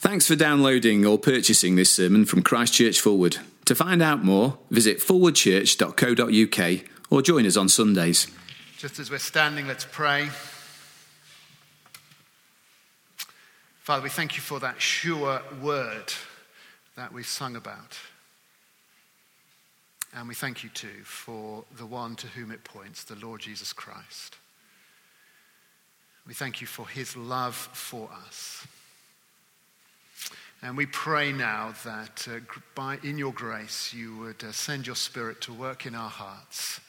Thanks for downloading or purchasing this sermon from Christchurch Forward. To find out more, visit forwardchurch.co.uk or join us on Sundays. Just as we're standing, let's pray. Father, we thank you for that sure word that we sung about. And we thank you too for the one to whom it points, the Lord Jesus Christ. We thank you for his love for us. And we pray now that uh, by, in your grace you would uh, send your spirit to work in our hearts.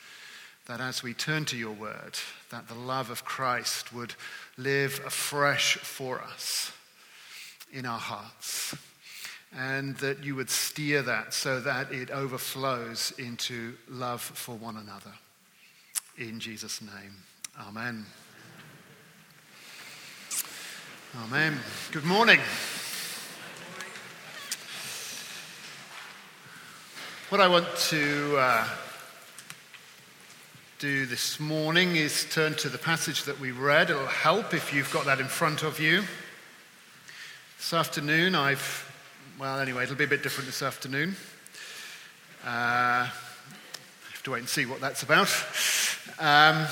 That as we turn to your word, that the love of Christ would live afresh for us in our hearts. And that you would steer that so that it overflows into love for one another. In Jesus' name, amen. Amen. Good morning. What I want to uh, do this morning is turn to the passage that we read. It'll help if you've got that in front of you. This afternoon, I've, well, anyway, it'll be a bit different this afternoon. Uh, I have to wait and see what that's about. Um,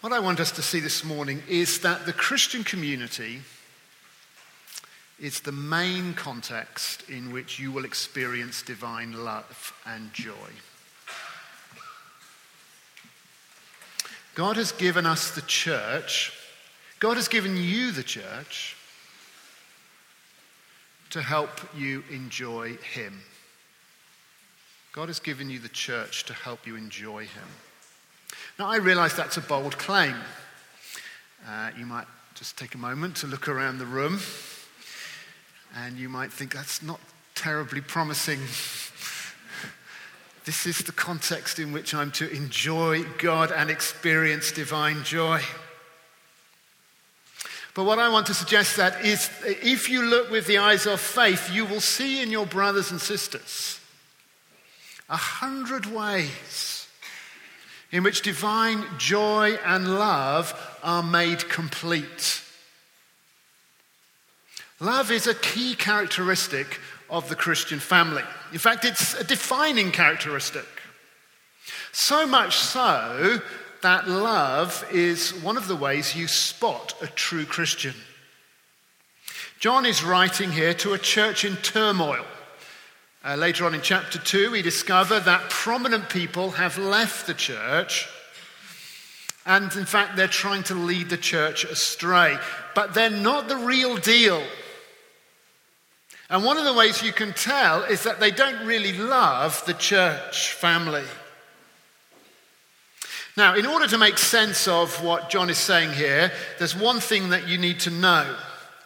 what I want us to see this morning is that the Christian community is the main context in which you will experience divine love and joy. God has given us the church, God has given you the church to help you enjoy Him. God has given you the church to help you enjoy Him. Now, I realize that's a bold claim. Uh, you might just take a moment to look around the room and you might think that's not terribly promising. This is the context in which I'm to enjoy God and experience divine joy. But what I want to suggest that is if you look with the eyes of faith, you will see in your brothers and sisters a hundred ways in which divine joy and love are made complete. Love is a key characteristic of the Christian family. In fact, it's a defining characteristic. So much so that love is one of the ways you spot a true Christian. John is writing here to a church in turmoil. Uh, later on in chapter 2, we discover that prominent people have left the church. And in fact, they're trying to lead the church astray. But they're not the real deal. And one of the ways you can tell is that they don't really love the church family. Now, in order to make sense of what John is saying here, there's one thing that you need to know,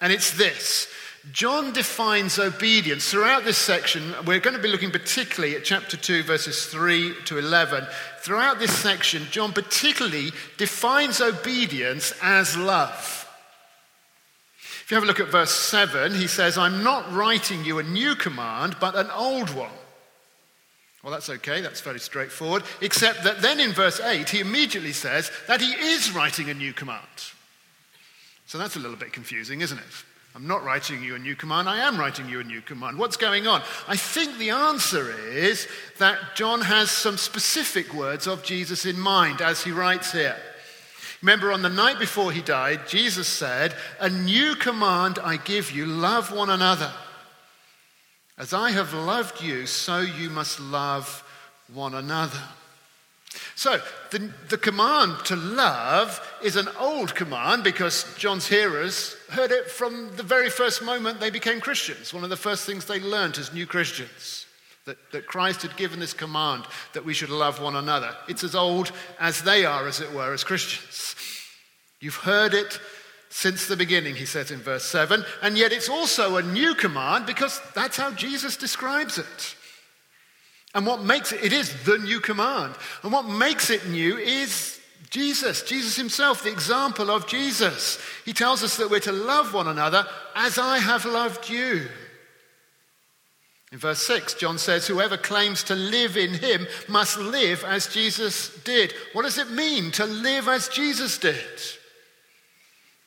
and it's this. John defines obedience. Throughout this section, we're going to be looking particularly at chapter 2, verses 3 to 11. Throughout this section, John particularly defines obedience as love you have a look at verse 7, he says, I'm not writing you a new command, but an old one. Well, that's okay, that's very straightforward, except that then in verse 8, he immediately says that he is writing a new command. So that's a little bit confusing, isn't it? I'm not writing you a new command, I am writing you a new command. What's going on? I think the answer is that John has some specific words of Jesus in mind as he writes here. Remember, on the night before he died, Jesus said, A new command I give you love one another. As I have loved you, so you must love one another. So, the, the command to love is an old command because John's hearers heard it from the very first moment they became Christians. One of the first things they learned as new Christians that, that Christ had given this command that we should love one another. It's as old as they are, as it were, as Christians. You've heard it since the beginning, he says in verse 7, and yet it's also a new command because that's how Jesus describes it. And what makes it, it is the new command. And what makes it new is Jesus, Jesus himself, the example of Jesus. He tells us that we're to love one another as I have loved you. In verse 6, John says, Whoever claims to live in him must live as Jesus did. What does it mean to live as Jesus did?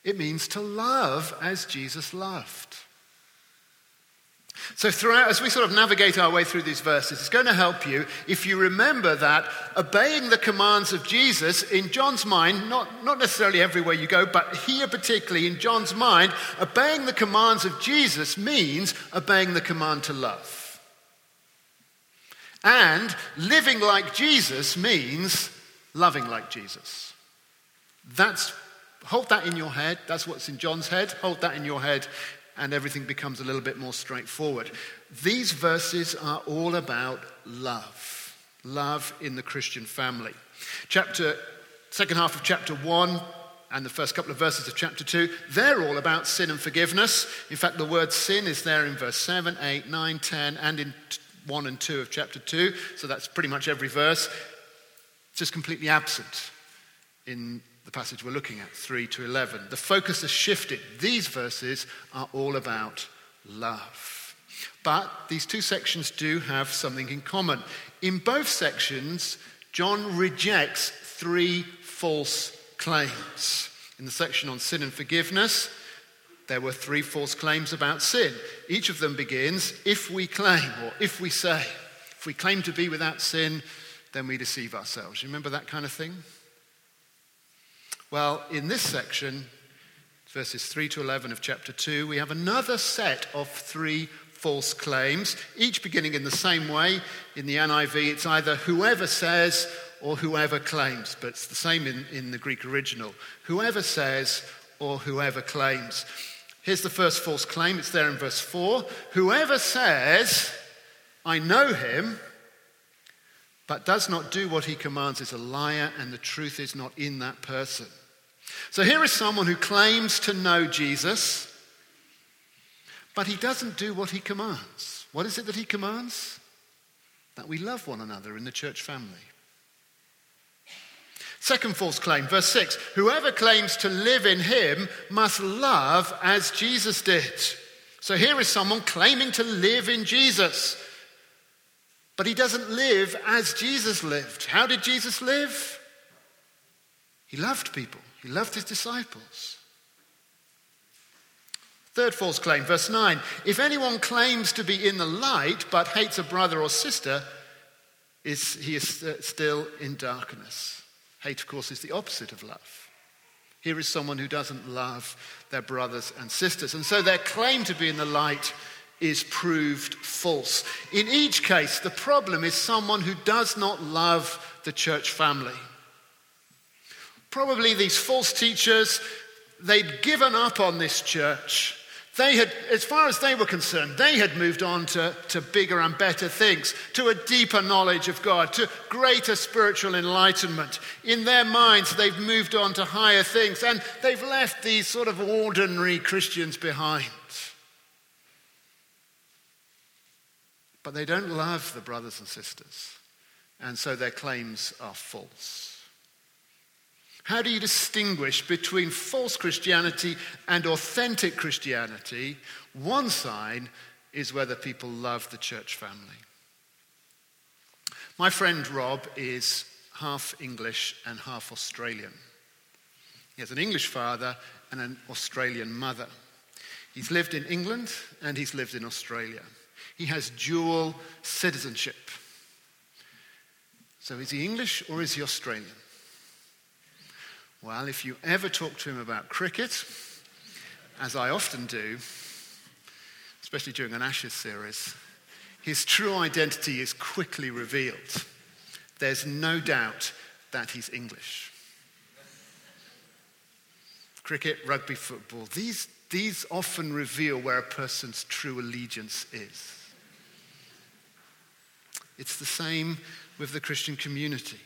It means to love as Jesus loved. So, throughout, as we sort of navigate our way through these verses, it's going to help you if you remember that obeying the commands of Jesus, in John's mind, not, not necessarily everywhere you go, but here particularly in John's mind, obeying the commands of Jesus means obeying the command to love. And living like Jesus means loving like Jesus. That's, hold that in your head. That's what's in John's head. Hold that in your head and everything becomes a little bit more straightforward. These verses are all about love, love in the Christian family. Chapter, second half of chapter 1 and the first couple of verses of chapter 2, they're all about sin and forgiveness. In fact, the word sin is there in verse 7, 8, 9, 10, and in 1 and 2 of chapter 2. So that's pretty much every verse. It's just completely absent in the passage we're looking at, 3 to 11. The focus has shifted. These verses are all about love. But these two sections do have something in common. In both sections, John rejects three false claims. In the section on sin and forgiveness, there were three false claims about sin. Each of them begins, if we claim, or if we say. If we claim to be without sin, then we deceive ourselves. You remember that kind of thing? Well, in this section, verses 3 to 11 of chapter 2, we have another set of three false claims, each beginning in the same way. In the NIV, it's either whoever says or whoever claims, but it's the same in, in the Greek original. Whoever says or whoever claims. Here's the first false claim, it's there in verse 4. Whoever says, I know him, but does not do what he commands is a liar, and the truth is not in that person. So here is someone who claims to know Jesus, but he doesn't do what he commands. What is it that he commands? That we love one another in the church family. Second false claim, verse 6 Whoever claims to live in him must love as Jesus did. So here is someone claiming to live in Jesus, but he doesn't live as Jesus lived. How did Jesus live? He loved people. He loved his disciples. Third false claim, verse 9. If anyone claims to be in the light but hates a brother or sister, is, he is still in darkness. Hate, of course, is the opposite of love. Here is someone who doesn't love their brothers and sisters. And so their claim to be in the light is proved false. In each case, the problem is someone who does not love the church family. Probably these false teachers, they'd given up on this church. They had, as far as they were concerned, they had moved on to, to bigger and better things, to a deeper knowledge of God, to greater spiritual enlightenment. In their minds, they've moved on to higher things, and they've left these sort of ordinary Christians behind. But they don't love the brothers and sisters, and so their claims are false. How do you distinguish between false Christianity and authentic Christianity? One sign is whether people love the church family. My friend Rob is half English and half Australian. He has an English father and an Australian mother. He's lived in England and he's lived in Australia. He has dual citizenship. So is he English or is he Australian? Well, if you ever talk to him about cricket, as I often do, especially during an Ashes series, his true identity is quickly revealed. There's no doubt that he's English. Cricket, rugby, football, these, these often reveal where a person's true allegiance is. It's the same with the Christian community.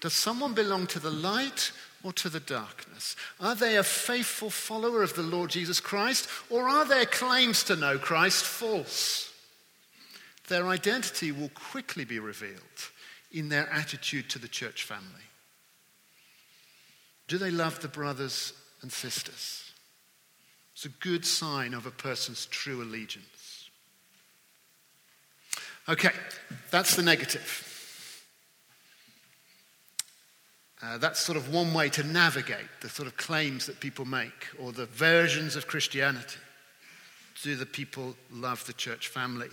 Does someone belong to the light or to the darkness? Are they a faithful follower of the Lord Jesus Christ or are their claims to know Christ false? Their identity will quickly be revealed in their attitude to the church family. Do they love the brothers and sisters? It's a good sign of a person's true allegiance. Okay, that's the negative. Uh, that's sort of one way to navigate the sort of claims that people make or the versions of Christianity. Do the people love the church family?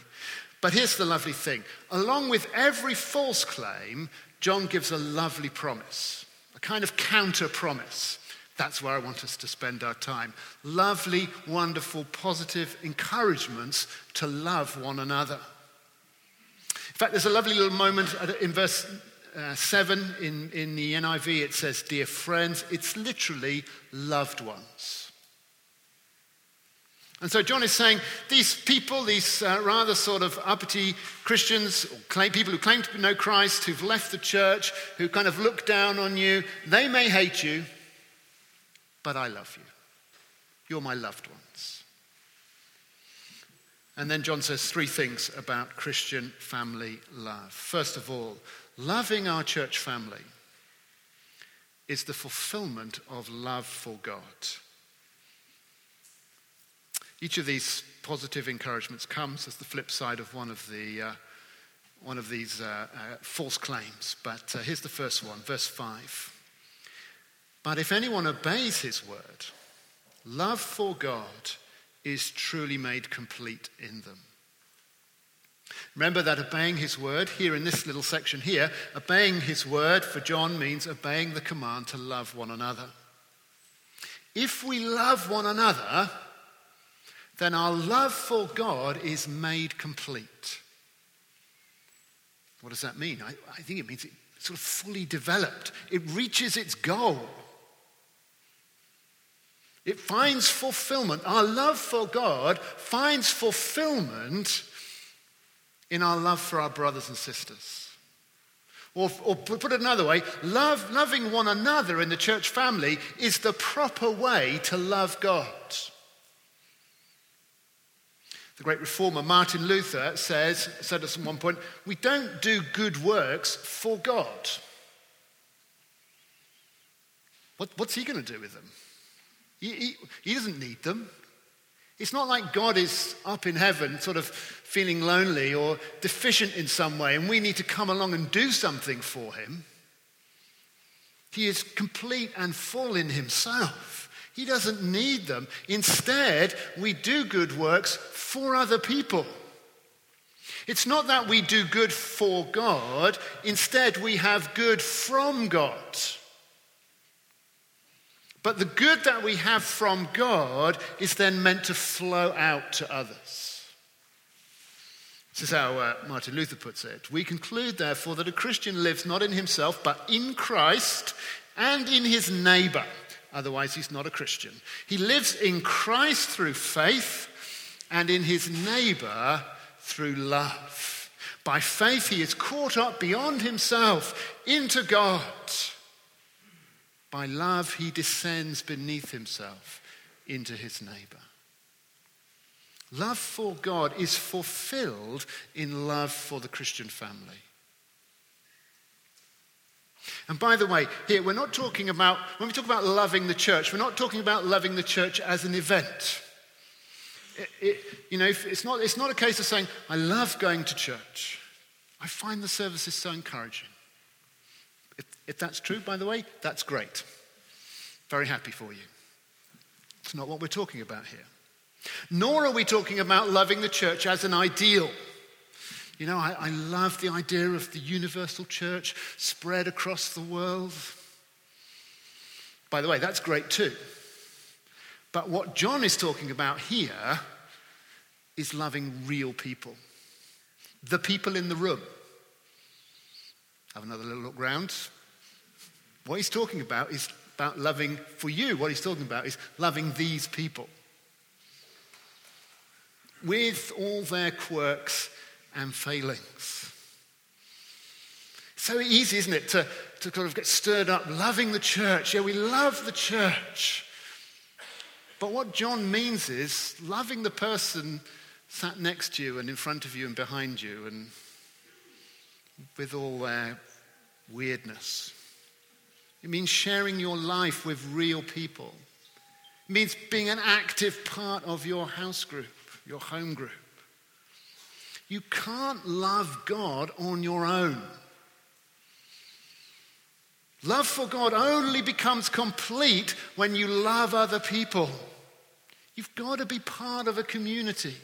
But here's the lovely thing along with every false claim, John gives a lovely promise, a kind of counter promise. That's where I want us to spend our time. Lovely, wonderful, positive encouragements to love one another. In fact, there's a lovely little moment in verse uh, 7 in, in the NIV. It says, Dear friends, it's literally loved ones. And so John is saying these people, these uh, rather sort of uppity Christians, claim, people who claim to know Christ, who've left the church, who kind of look down on you, they may hate you, but I love you. You're my loved ones. And then John says three things about Christian family love. First of all, loving our church family is the fulfillment of love for God. Each of these positive encouragements comes as the flip side of one of, the, uh, one of these uh, uh, false claims. But uh, here's the first one, verse 5. But if anyone obeys his word, love for God is truly made complete in them. Remember that obeying his word, here in this little section here, obeying his word for John means obeying the command to love one another. If we love one another, then our love for God is made complete. What does that mean? I, I think it means it's sort of fully developed, it reaches its goal. It finds fulfillment. Our love for God finds fulfillment in our love for our brothers and sisters. Or, or put it another way, love, loving one another in the church family is the proper way to love God. The great reformer Martin Luther says, said us at one point, we don't do good works for God. What, what's he going to do with them? He, he, he doesn't need them. It's not like God is up in heaven, sort of feeling lonely or deficient in some way, and we need to come along and do something for him. He is complete and full in himself. He doesn't need them. Instead, we do good works for other people. It's not that we do good for God, instead, we have good from God. But the good that we have from God is then meant to flow out to others. This is how uh, Martin Luther puts it. We conclude, therefore, that a Christian lives not in himself, but in Christ and in his neighbor. Otherwise, he's not a Christian. He lives in Christ through faith and in his neighbor through love. By faith, he is caught up beyond himself into God. By love, he descends beneath himself into his neighbor. Love for God is fulfilled in love for the Christian family. And by the way, here we're not talking about, when we talk about loving the church, we're not talking about loving the church as an event. It, it, you know, it's not, it's not a case of saying, I love going to church. I find the services so encouraging. If, if that's true, by the way, that's great. Very happy for you. It's not what we're talking about here. Nor are we talking about loving the church as an ideal. You know, I, I love the idea of the universal church spread across the world. By the way, that's great too. But what John is talking about here is loving real people, the people in the room. Have another little look round. What he's talking about is about loving for you. What he's talking about is loving these people with all their quirks and failings. So easy, isn't it, to, to kind of get stirred up, loving the church. Yeah, we love the church. But what John means is loving the person sat next to you and in front of you and behind you and with all their weirdness. It means sharing your life with real people. It means being an active part of your house group, your home group. You can't love God on your own. Love for God only becomes complete when you love other people. You've got to be part of a community.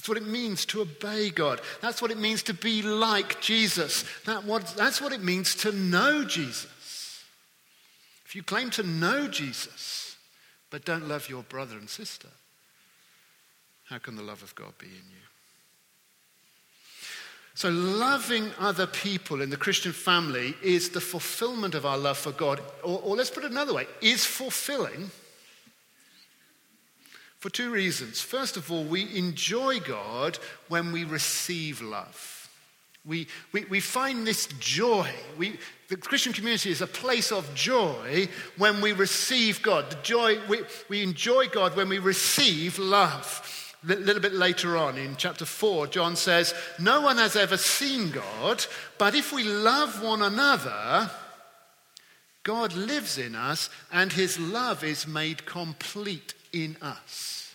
That's what it means to obey God. That's what it means to be like Jesus. That what, that's what it means to know Jesus. If you claim to know Jesus, but don't love your brother and sister, how can the love of God be in you? So, loving other people in the Christian family is the fulfillment of our love for God, or, or let's put it another way, is fulfilling for two reasons. First of all, we enjoy God when we receive love. We, we, we find this joy. We, the Christian community is a place of joy when we receive God. The joy, we, we enjoy God when we receive love. A little bit later on in chapter 4, John says, No one has ever seen God, but if we love one another, God lives in us and his love is made complete in us.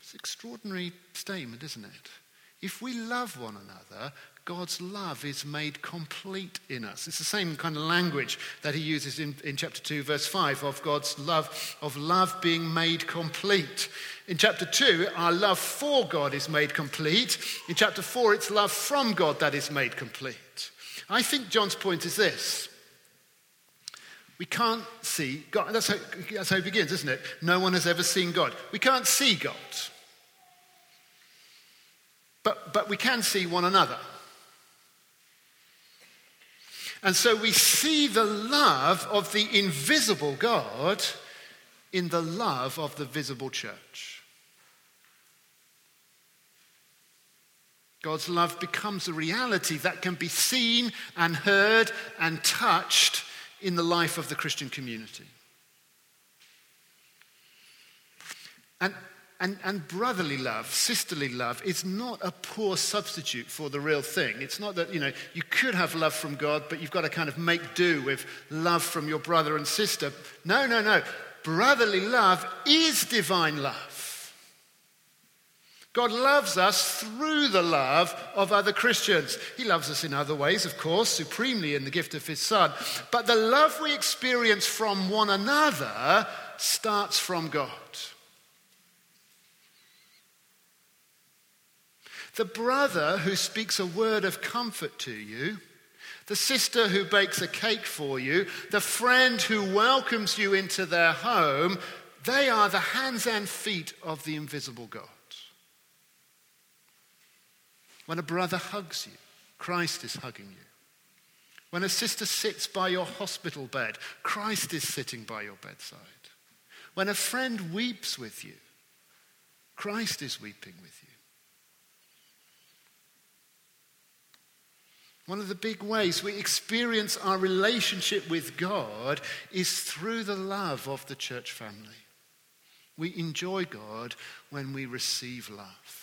It's an extraordinary statement, isn't it? If we love one another, God's love is made complete in us. It's the same kind of language that he uses in, in chapter 2, verse 5, of God's love, of love being made complete. In chapter 2, our love for God is made complete. In chapter 4, it's love from God that is made complete. I think John's point is this we can't see God. That's how, that's how it begins, isn't it? No one has ever seen God. We can't see God. But, but we can see one another. And so we see the love of the invisible God in the love of the visible church. God's love becomes a reality that can be seen and heard and touched in the life of the Christian community. And, and, and brotherly love, sisterly love, is not a poor substitute for the real thing. It's not that, you know, you could have love from God, but you've got to kind of make do with love from your brother and sister. No, no, no. Brotherly love is divine love. God loves us through the love of other Christians. He loves us in other ways, of course, supremely in the gift of His Son. But the love we experience from one another starts from God. The brother who speaks a word of comfort to you, the sister who bakes a cake for you, the friend who welcomes you into their home, they are the hands and feet of the invisible God. When a brother hugs you, Christ is hugging you. When a sister sits by your hospital bed, Christ is sitting by your bedside. When a friend weeps with you, Christ is weeping with you. One of the big ways we experience our relationship with God is through the love of the church family. We enjoy God when we receive love.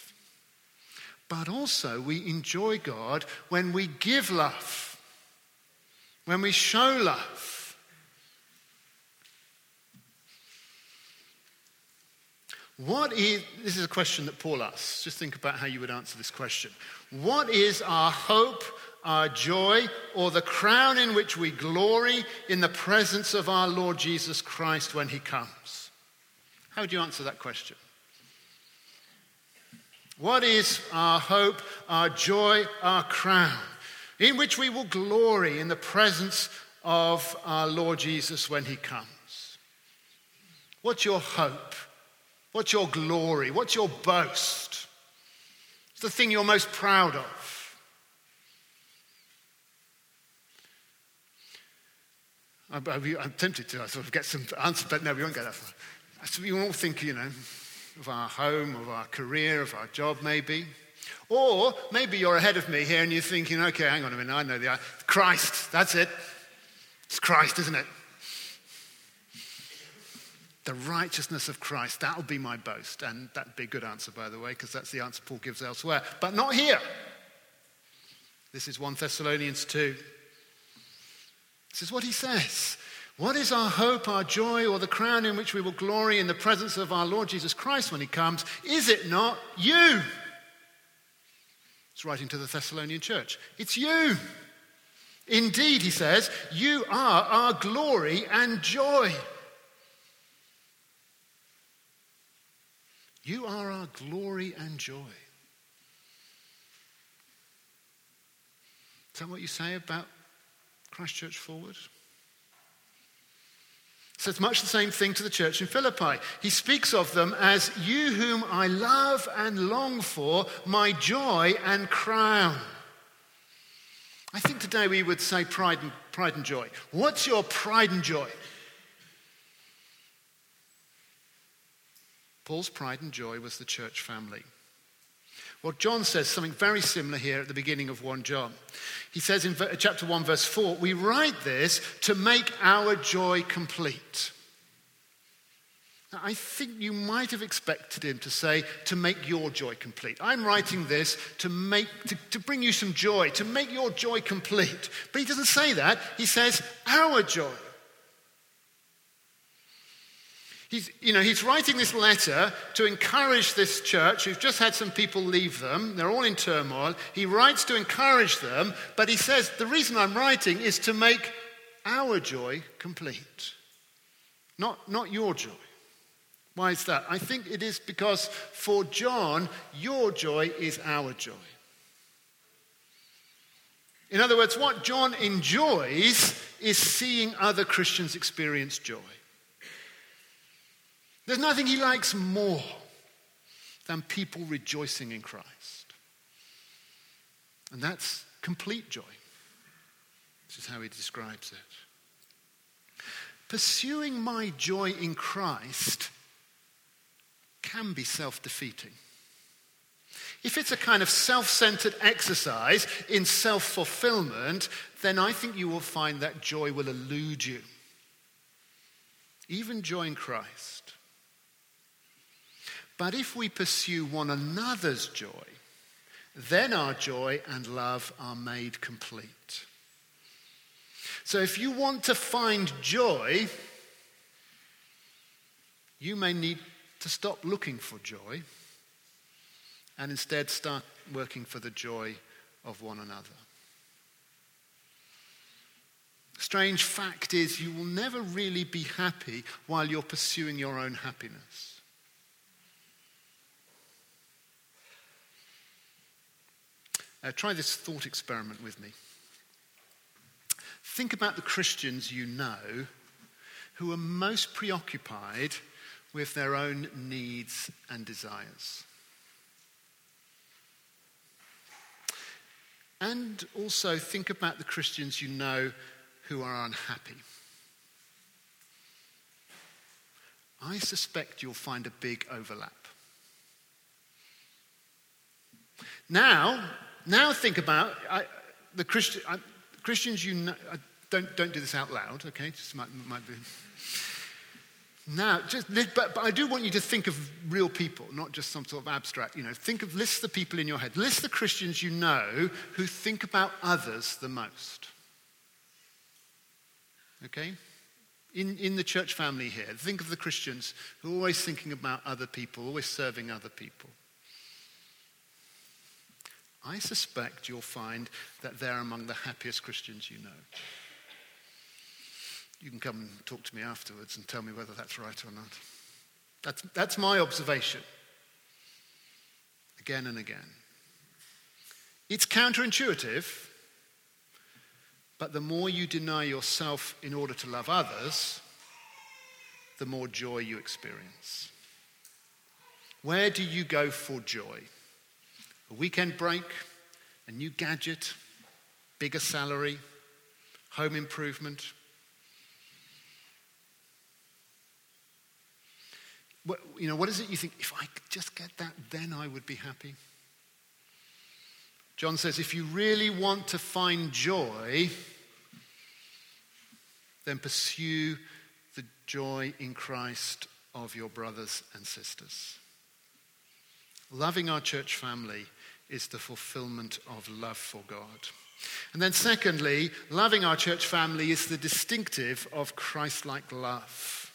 But also, we enjoy God when we give love, when we show love. What is, this is a question that Paul asks. Just think about how you would answer this question. What is our hope, our joy, or the crown in which we glory in the presence of our Lord Jesus Christ when he comes? How would you answer that question? What is our hope, our joy, our crown, in which we will glory in the presence of our Lord Jesus when he comes? What's your hope? What's your glory? What's your boast? It's the thing you're most proud of. I'm, tempted to sort of get some answer, but no, we won't get that far. So we all think, you know, of our home, of our career, of our job, maybe. Or maybe you're ahead of me here and you're thinking, okay, hang on a minute, I know the uh, Christ, that's it. It's Christ, isn't it? The righteousness of Christ, that'll be my boast. And that'd be a good answer, by the way, because that's the answer Paul gives elsewhere. But not here. This is 1 Thessalonians 2. This is what he says. What is our hope, our joy, or the crown in which we will glory in the presence of our Lord Jesus Christ when he comes? Is it not you? It's writing to the Thessalonian church. It's you. Indeed, he says, you are our glory and joy. You are our glory and joy. Is that what you say about Christchurch Forward? Says much the same thing to the church in Philippi. He speaks of them as you whom I love and long for, my joy and crown. I think today we would say pride and, pride and joy. What's your pride and joy? Paul's pride and joy was the church family. Well, John says something very similar here at the beginning of 1 John. He says in chapter 1, verse 4, we write this to make our joy complete. Now, I think you might have expected him to say, to make your joy complete. I'm writing this to, make, to, to bring you some joy, to make your joy complete. But he doesn't say that. He says, our joy. He's, you know, he's writing this letter to encourage this church who've just had some people leave them. They're all in turmoil. He writes to encourage them, but he says, The reason I'm writing is to make our joy complete, not, not your joy. Why is that? I think it is because for John, your joy is our joy. In other words, what John enjoys is seeing other Christians experience joy. There's nothing he likes more than people rejoicing in Christ. And that's complete joy. This is how he describes it. Pursuing my joy in Christ can be self defeating. If it's a kind of self centered exercise in self fulfillment, then I think you will find that joy will elude you. Even joy in Christ. But if we pursue one another's joy, then our joy and love are made complete. So if you want to find joy, you may need to stop looking for joy and instead start working for the joy of one another. Strange fact is, you will never really be happy while you're pursuing your own happiness. Uh, try this thought experiment with me. Think about the Christians you know who are most preoccupied with their own needs and desires. And also think about the Christians you know who are unhappy. I suspect you'll find a big overlap. Now, now think about I, the Christian, I, Christians you know, don't, don't do this out loud, okay? Just might, might be. Now, just, but, but I do want you to think of real people, not just some sort of abstract. You know, think of, list the people in your head. List the Christians you know who think about others the most. Okay? In, in the church family here, think of the Christians who are always thinking about other people, always serving other people. I suspect you'll find that they're among the happiest Christians you know. You can come and talk to me afterwards and tell me whether that's right or not. That's, that's my observation. Again and again. It's counterintuitive, but the more you deny yourself in order to love others, the more joy you experience. Where do you go for joy? A weekend break, a new gadget, bigger salary, home improvement. What, you know, what is it you think, if I could just get that, then I would be happy? John says, if you really want to find joy, then pursue the joy in Christ of your brothers and sisters. Loving our church family is the fulfillment of love for God. And then, secondly, loving our church family is the distinctive of Christ like love.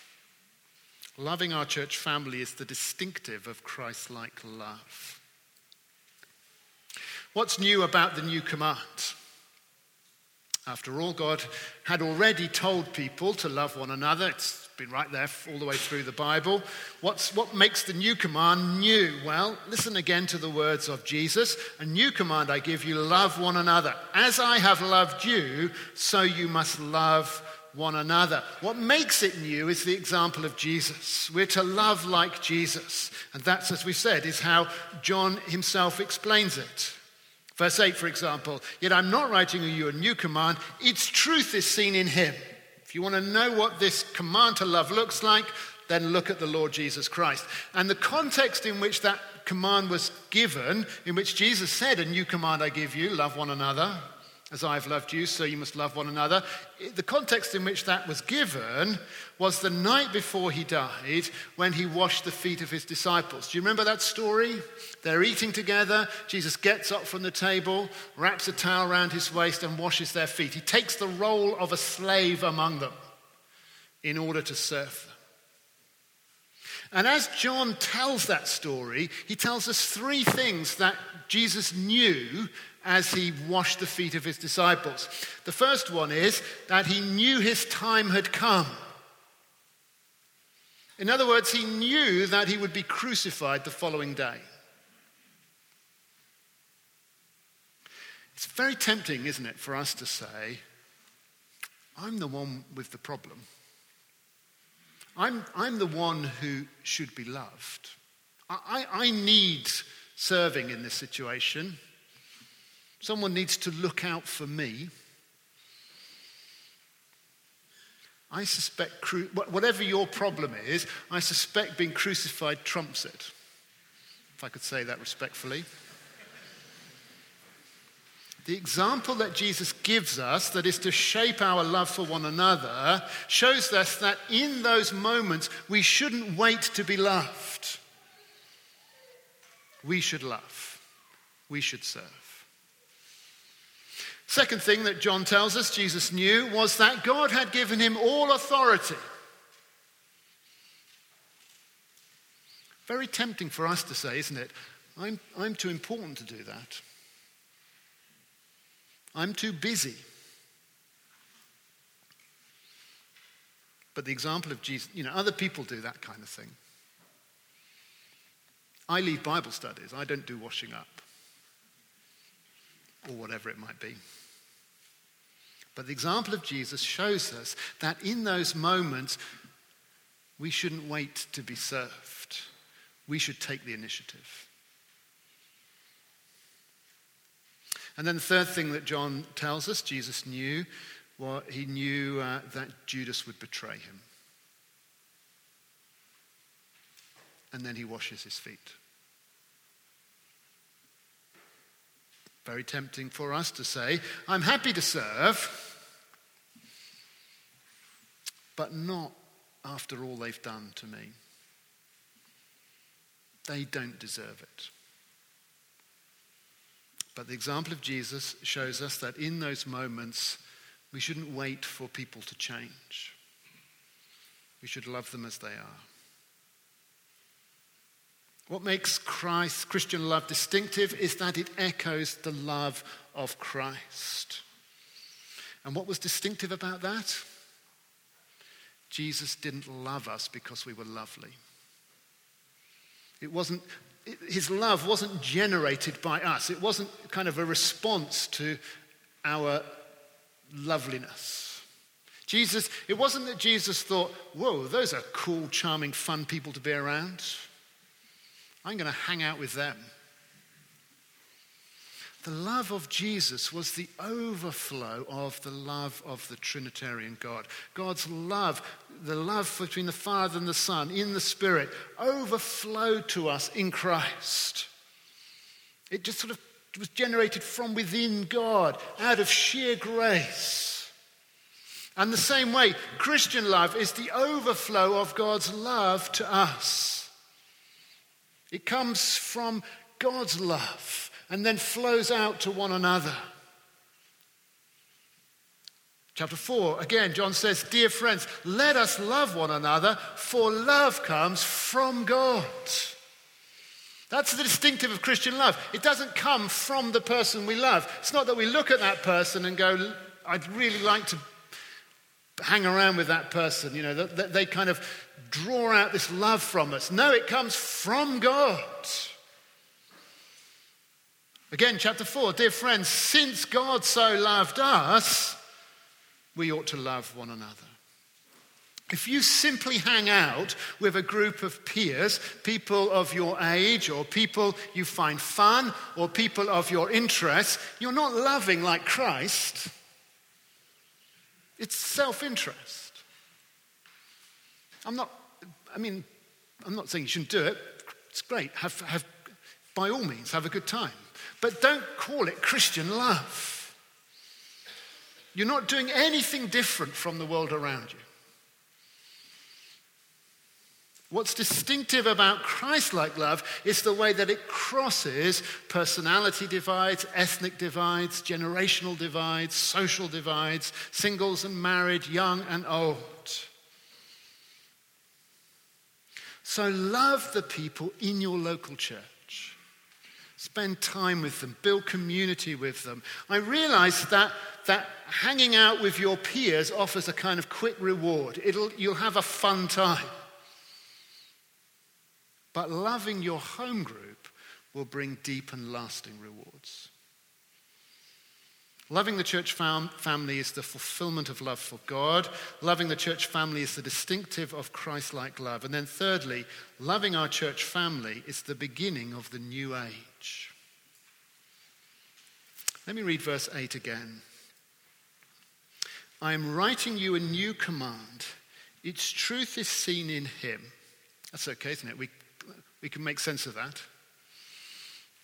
Loving our church family is the distinctive of Christ like love. What's new about the new command? After all, God had already told people to love one another. It's been right there all the way through the Bible. What's, what makes the new command new? Well, listen again to the words of Jesus. A new command I give you love one another. As I have loved you, so you must love one another. What makes it new is the example of Jesus. We're to love like Jesus. And that's, as we said, is how John himself explains it. Verse 8, for example, yet I'm not writing you a new command, its truth is seen in him. If you want to know what this command to love looks like, then look at the Lord Jesus Christ. And the context in which that command was given, in which Jesus said, A new command I give you, love one another, as I've loved you, so you must love one another. The context in which that was given was the night before he died when he washed the feet of his disciples. Do you remember that story? They're eating together. Jesus gets up from the table, wraps a towel around his waist, and washes their feet. He takes the role of a slave among them in order to serve them. And as John tells that story, he tells us three things that Jesus knew as he washed the feet of his disciples. The first one is that he knew his time had come. In other words, he knew that he would be crucified the following day. It's very tempting, isn't it, for us to say, I'm the one with the problem. I'm, I'm the one who should be loved. I, I, I need serving in this situation. Someone needs to look out for me. I suspect, whatever your problem is, I suspect being crucified trumps it. If I could say that respectfully. The example that Jesus gives us, that is to shape our love for one another, shows us that in those moments we shouldn't wait to be loved. We should love, we should serve. Second thing that John tells us Jesus knew was that God had given him all authority. Very tempting for us to say, isn't it? I'm, I'm too important to do that. I'm too busy. But the example of Jesus, you know, other people do that kind of thing. I lead Bible studies, I don't do washing up or whatever it might be. But the example of Jesus shows us that in those moments, we shouldn't wait to be served. We should take the initiative. And then the third thing that John tells us, Jesus knew, well, he knew uh, that Judas would betray him. And then he washes his feet. Very tempting for us to say, I'm happy to serve, but not after all they've done to me. They don't deserve it. But the example of Jesus shows us that in those moments, we shouldn't wait for people to change. We should love them as they are. What makes Christ, Christian love distinctive is that it echoes the love of Christ. And what was distinctive about that? Jesus didn't love us because we were lovely. It wasn't, his love wasn't generated by us. It wasn't kind of a response to our loveliness. Jesus, it wasn't that Jesus thought, whoa, those are cool, charming, fun people to be around. I'm going to hang out with them. The love of Jesus was the overflow of the love of the Trinitarian God. God's love, the love between the Father and the Son in the Spirit, overflowed to us in Christ. It just sort of was generated from within God out of sheer grace. And the same way, Christian love is the overflow of God's love to us. It comes from God's love and then flows out to one another. Chapter 4, again, John says, Dear friends, let us love one another, for love comes from God. That's the distinctive of Christian love. It doesn't come from the person we love. It's not that we look at that person and go, I'd really like to hang around with that person. You know, that, they kind of draw out this love from us. No, it comes from God. Again, chapter 4, dear friends, since God so loved us, we ought to love one another. If you simply hang out with a group of peers, people of your age, or people you find fun, or people of your interest, you're not loving like Christ. It's self interest. I'm not, I mean, I'm not saying you shouldn't do it. It's great. Have, have, by all means, have a good time. But don't call it Christian love. You're not doing anything different from the world around you. What's distinctive about Christ like love is the way that it crosses personality divides, ethnic divides, generational divides, social divides, singles and married, young and old. So love the people in your local church. Spend time with them, build community with them. I realize that, that hanging out with your peers offers a kind of quick reward. It'll, you'll have a fun time. But loving your home group will bring deep and lasting rewards. Loving the church fam- family is the fulfillment of love for God. Loving the church family is the distinctive of Christ like love. And then, thirdly, loving our church family is the beginning of the new age. Let me read verse 8 again. I am writing you a new command. Its truth is seen in him. That's okay, isn't it? We we can make sense of that.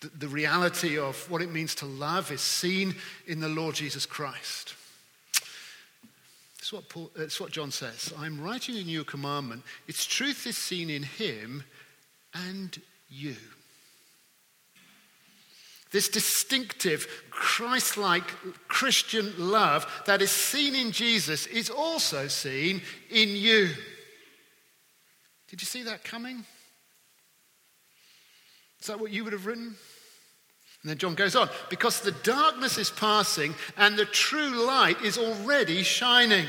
The, the reality of what it means to love is seen in the Lord Jesus Christ. It's what, Paul, it's what John says. I'm writing a new commandment. Its truth is seen in him and you. This distinctive, Christ like Christian love that is seen in Jesus is also seen in you. Did you see that coming? Is that what you would have written? And then John goes on, because the darkness is passing and the true light is already shining.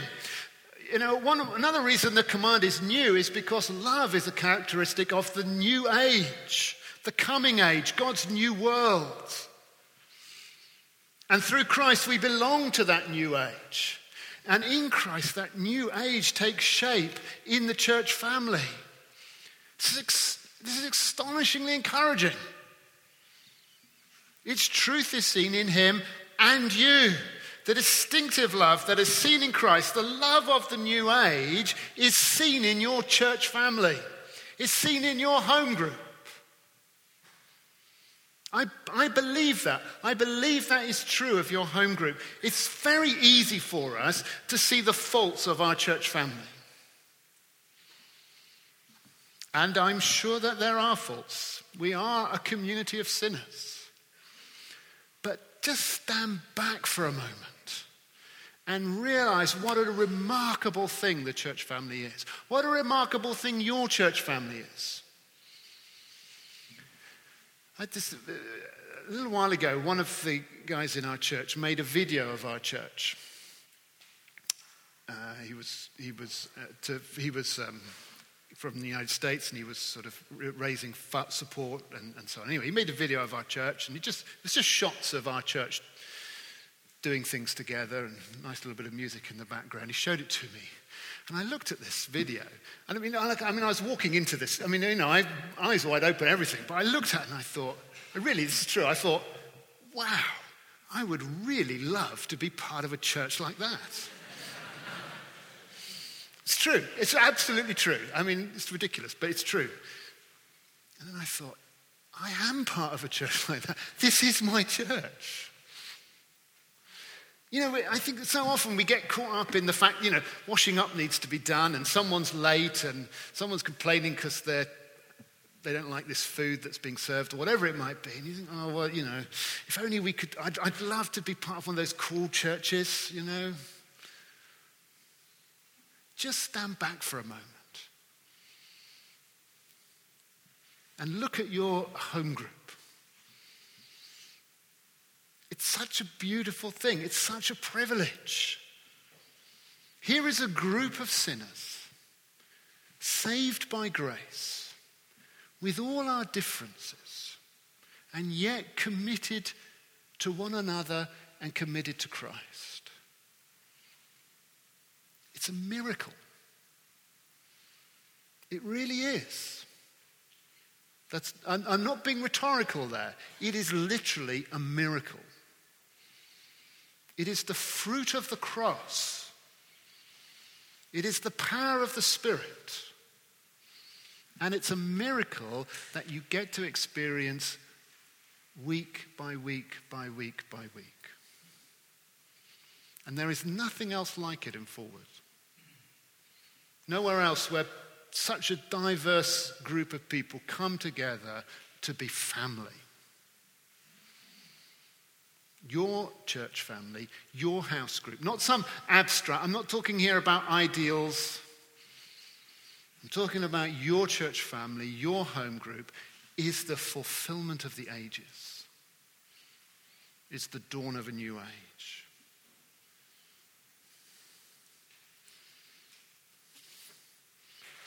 You know, one, another reason the command is new is because love is a characteristic of the new age, the coming age, God's new world. And through Christ, we belong to that new age. And in Christ, that new age takes shape in the church family. This is astonishingly encouraging. Its truth is seen in him and you. The distinctive love that is seen in Christ, the love of the new age, is seen in your church family, is seen in your home group. I, I believe that. I believe that is true of your home group. It's very easy for us to see the faults of our church family. And I'm sure that there are faults. We are a community of sinners. But just stand back for a moment and realize what a remarkable thing the church family is. What a remarkable thing your church family is. Just, a little while ago, one of the guys in our church made a video of our church. Uh, he was, he was, uh, to, he was um, from the United States, and he was sort of raising support and, and so on. Anyway, he made a video of our church, and it just it's just shots of our church doing things together, and nice little bit of music in the background. He showed it to me, and I looked at this video, and I mean, I, I mean, I was walking into this. I mean, you know, I, eyes wide open, everything. But I looked at it and I thought, really, this is true. I thought, wow, I would really love to be part of a church like that. It's true. It's absolutely true. I mean, it's ridiculous, but it's true. And then I thought, I am part of a church like that. This is my church. You know, I think so often we get caught up in the fact, you know, washing up needs to be done and someone's late and someone's complaining because they're they don't like this food that's being served or whatever it might be. And you think, oh, well, you know, if only we could, I'd, I'd love to be part of one of those cool churches, you know. Just stand back for a moment and look at your home group. It's such a beautiful thing, it's such a privilege. Here is a group of sinners saved by grace with all our differences and yet committed to one another and committed to Christ. It's a miracle. It really is. That's, I'm, I'm not being rhetorical there. It is literally a miracle. It is the fruit of the cross. It is the power of the Spirit. And it's a miracle that you get to experience week by week by week by week. And there is nothing else like it in Forward. Nowhere else where such a diverse group of people come together to be family. Your church family, your house group, not some abstract, I'm not talking here about ideals. I'm talking about your church family, your home group, is the fulfillment of the ages. It's the dawn of a new age.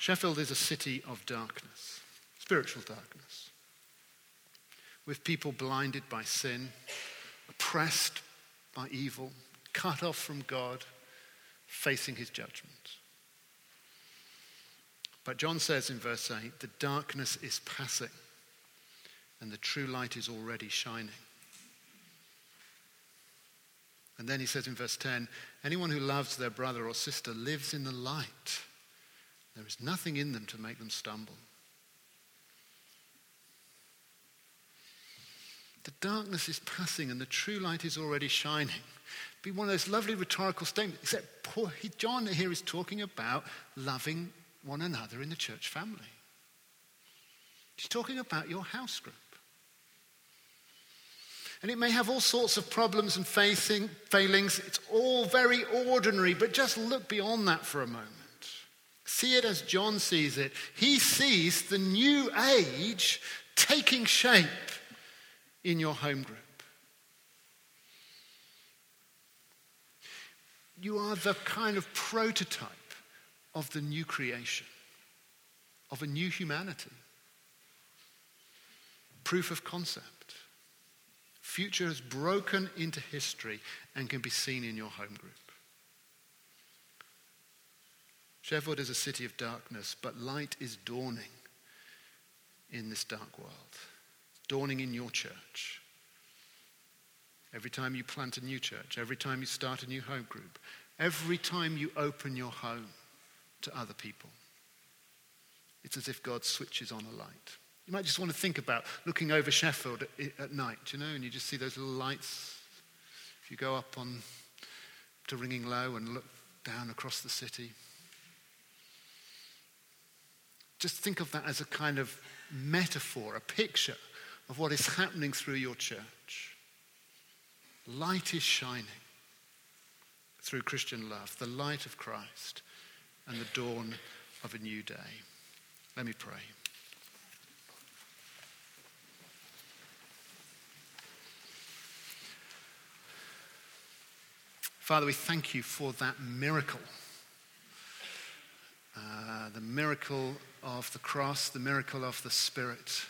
Sheffield is a city of darkness, spiritual darkness, with people blinded by sin, oppressed by evil, cut off from God, facing his judgment. But John says in verse 8, the darkness is passing and the true light is already shining. And then he says in verse 10 anyone who loves their brother or sister lives in the light. There is nothing in them to make them stumble. The darkness is passing and the true light is already shining. Be one of those lovely rhetorical statements, except poor, John here is talking about loving one another in the church family. He's talking about your house group. And it may have all sorts of problems and facing, failings. It's all very ordinary, but just look beyond that for a moment. See it as John sees it. He sees the new age taking shape in your home group. You are the kind of prototype of the new creation, of a new humanity. Proof of concept. Future has broken into history and can be seen in your home group. Sheffield is a city of darkness, but light is dawning in this dark world, dawning in your church. Every time you plant a new church, every time you start a new home group, every time you open your home, to other people. It's as if God switches on a light. You might just want to think about looking over Sheffield at, at night, you know, and you just see those little lights. If you go up on to Ringinglow and look down across the city, just think of that as a kind of metaphor, a picture of what is happening through your church. Light is shining through Christian love, the light of Christ and the dawn of a new day. Let me pray. Father, we thank you for that miracle. Uh, the miracle of the cross, the miracle of the Spirit,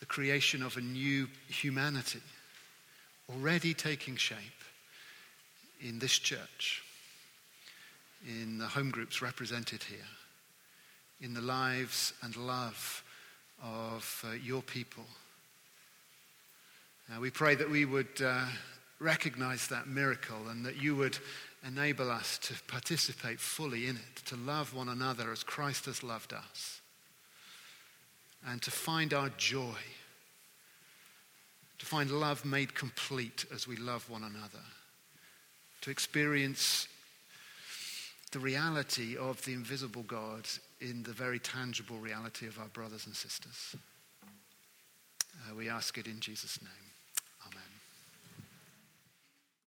the creation of a new humanity already taking shape in this church in the home groups represented here, in the lives and love of uh, your people. Uh, we pray that we would uh, recognize that miracle and that you would enable us to participate fully in it, to love one another as Christ has loved us, and to find our joy, to find love made complete as we love one another, to experience the reality of the invisible God in the very tangible reality of our brothers and sisters. Uh, we ask it in Jesus' name.